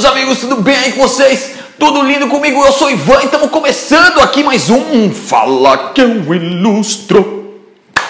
meus amigos, tudo bem aí com vocês? Tudo lindo comigo? Eu sou Ivan e estamos começando aqui mais um Fala que eu ilustro.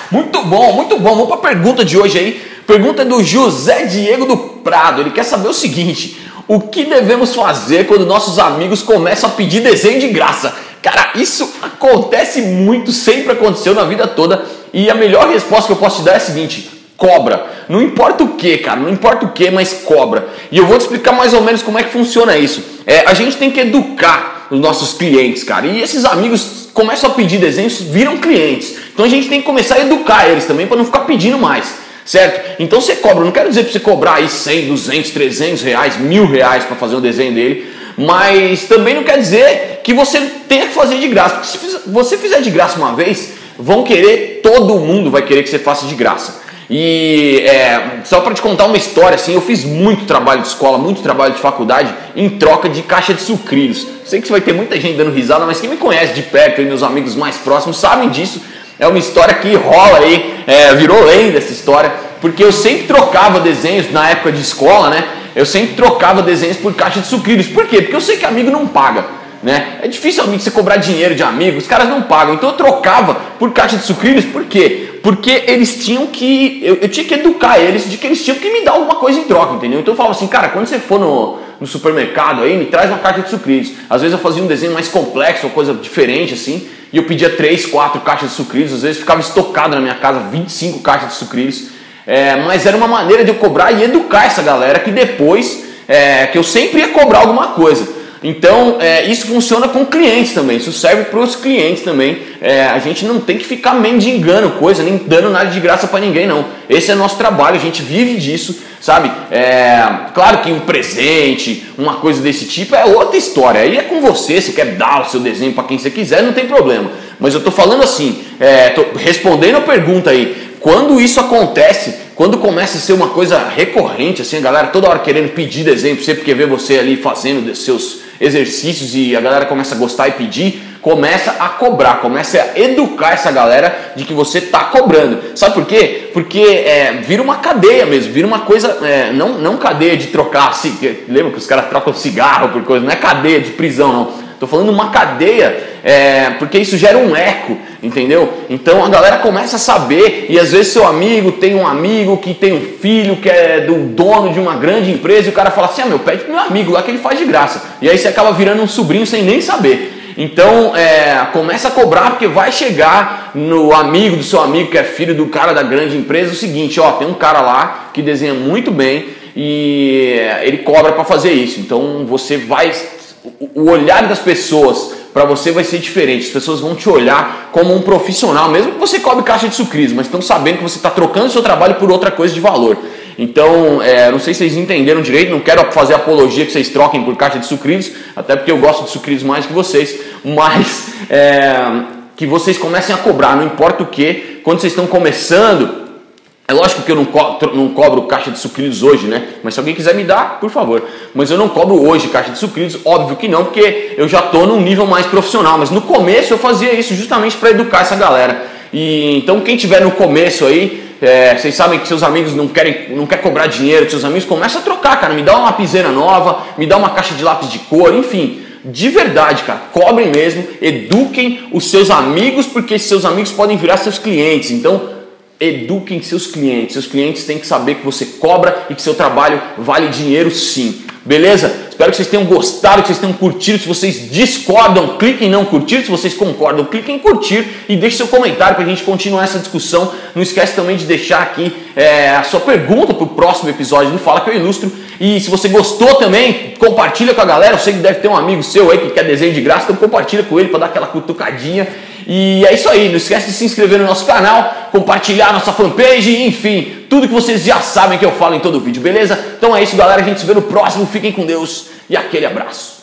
Muito bom, muito bom. Vamos para a pergunta de hoje aí. Pergunta do José Diego do Prado. Ele quer saber o seguinte: o que devemos fazer quando nossos amigos começam a pedir desenho de graça? Cara, isso acontece muito, sempre aconteceu na vida toda. E a melhor resposta que eu posso te dar é a seguinte: cobra. Não importa o que, cara, não importa o que, mas cobra. E eu vou te explicar mais ou menos como é que funciona isso. É, a gente tem que educar os nossos clientes, cara. E esses amigos começam a pedir desenhos, viram clientes. Então a gente tem que começar a educar eles também para não ficar pedindo mais. Certo? Então você cobra, não quero dizer para você cobrar aí 100, 200, 300 reais, mil reais para fazer o desenho dele, mas também não quer dizer que você tenha que fazer de graça. Porque se você fizer de graça uma vez, vão querer, todo mundo vai querer que você faça de graça. E é, só para te contar uma história, assim, eu fiz muito trabalho de escola, muito trabalho de faculdade em troca de caixa de sucrilhos. Sei que vai ter muita gente dando risada, mas quem me conhece de perto e meus amigos mais próximos sabem disso. É uma história que rola aí, é, virou lenda essa história, porque eu sempre trocava desenhos na época de escola, né? Eu sempre trocava desenhos por caixa de sucrilhos. Por quê? Porque eu sei que amigo não paga. Né? É difícil você cobrar dinheiro de amigo, os caras não pagam. Então eu trocava por caixa de sucrilhos, por quê? Porque eles tinham que. Eu, eu, tinha que educar eles de que eles tinham que me dar alguma coisa em troca, entendeu? Então eu falava assim, cara, quando você for no, no supermercado aí, me traz uma caixa de sucrilhos. Às vezes eu fazia um desenho mais complexo, uma coisa diferente assim, e eu pedia 3, 4 caixas de sucrilhos, às vezes ficava estocado na minha casa 25 caixas de sucrilhos. É, mas era uma maneira de eu cobrar e educar essa galera que depois, é, que eu sempre ia cobrar alguma coisa. Então, é, isso funciona com clientes também, isso serve para os clientes também. É, a gente não tem que ficar mendigando coisa, nem dando nada de graça para ninguém, não. Esse é nosso trabalho, a gente vive disso, sabe? É, claro que um presente, uma coisa desse tipo é outra história. Aí é com você, você quer dar o seu desenho para quem você quiser, não tem problema. Mas eu estou falando assim, é, respondendo a pergunta aí, quando isso acontece, quando começa a ser uma coisa recorrente, assim, a galera toda hora querendo pedir desenho para você, porque vê você ali fazendo seus exercícios e a galera começa a gostar e pedir, começa a cobrar, começa a educar essa galera de que você está cobrando. Sabe por quê? Porque é, vira uma cadeia mesmo, vira uma coisa, é, não, não cadeia de trocar, lembra que os caras trocam cigarro por coisa, não é cadeia de prisão não Estou falando uma cadeia, é, porque isso gera um eco, entendeu? Então a galera começa a saber, e às vezes seu amigo tem um amigo que tem um filho que é do dono de uma grande empresa, e o cara fala assim: ah, meu, pede pro meu amigo lá que ele faz de graça. E aí você acaba virando um sobrinho sem nem saber. Então é, começa a cobrar porque vai chegar no amigo do seu amigo que é filho do cara da grande empresa o seguinte, ó, tem um cara lá que desenha muito bem e ele cobra para fazer isso. Então você vai o olhar das pessoas para você vai ser diferente. As pessoas vão te olhar como um profissional, mesmo que você cobre caixa de sucrilhos, mas estão sabendo que você está trocando seu trabalho por outra coisa de valor. Então, é, não sei se vocês entenderam direito, não quero fazer apologia que vocês troquem por caixa de sucrilhos, até porque eu gosto de sucrilhos mais que vocês, mas é, que vocês comecem a cobrar, não importa o que, quando vocês estão começando, é lógico que eu não, co não cobro caixa de sucrilhos hoje, né? Mas se alguém quiser me dar, por favor. Mas eu não cobro hoje caixa de sucrilhos, óbvio que não, porque eu já estou num nível mais profissional. Mas no começo eu fazia isso justamente para educar essa galera. E então quem tiver no começo aí, é, vocês sabem que seus amigos não querem, não quer cobrar dinheiro, seus amigos começam a trocar, cara. Me dá uma lapiseira nova, me dá uma caixa de lápis de cor, enfim. De verdade, cara, cobrem mesmo, eduquem os seus amigos, porque seus amigos podem virar seus clientes. Então Eduquem seus clientes. Seus clientes têm que saber que você cobra e que seu trabalho vale dinheiro sim. Beleza? Espero que vocês tenham gostado, que vocês tenham curtido. Se vocês discordam, cliquem em não curtir. Se vocês concordam, cliquem em curtir e deixe seu comentário para a gente continuar essa discussão. Não esquece também de deixar aqui é, a sua pergunta para o próximo episódio do Fala que eu ilustro. E se você gostou também, compartilha com a galera. Eu sei que deve ter um amigo seu aí que quer desenho de graça, então compartilha com ele para dar aquela cutucadinha. E é isso aí, não esquece de se inscrever no nosso canal, compartilhar nossa fanpage, enfim, tudo que vocês já sabem que eu falo em todo vídeo, beleza? Então é isso, galera, a gente se vê no próximo, fiquem com Deus e aquele abraço.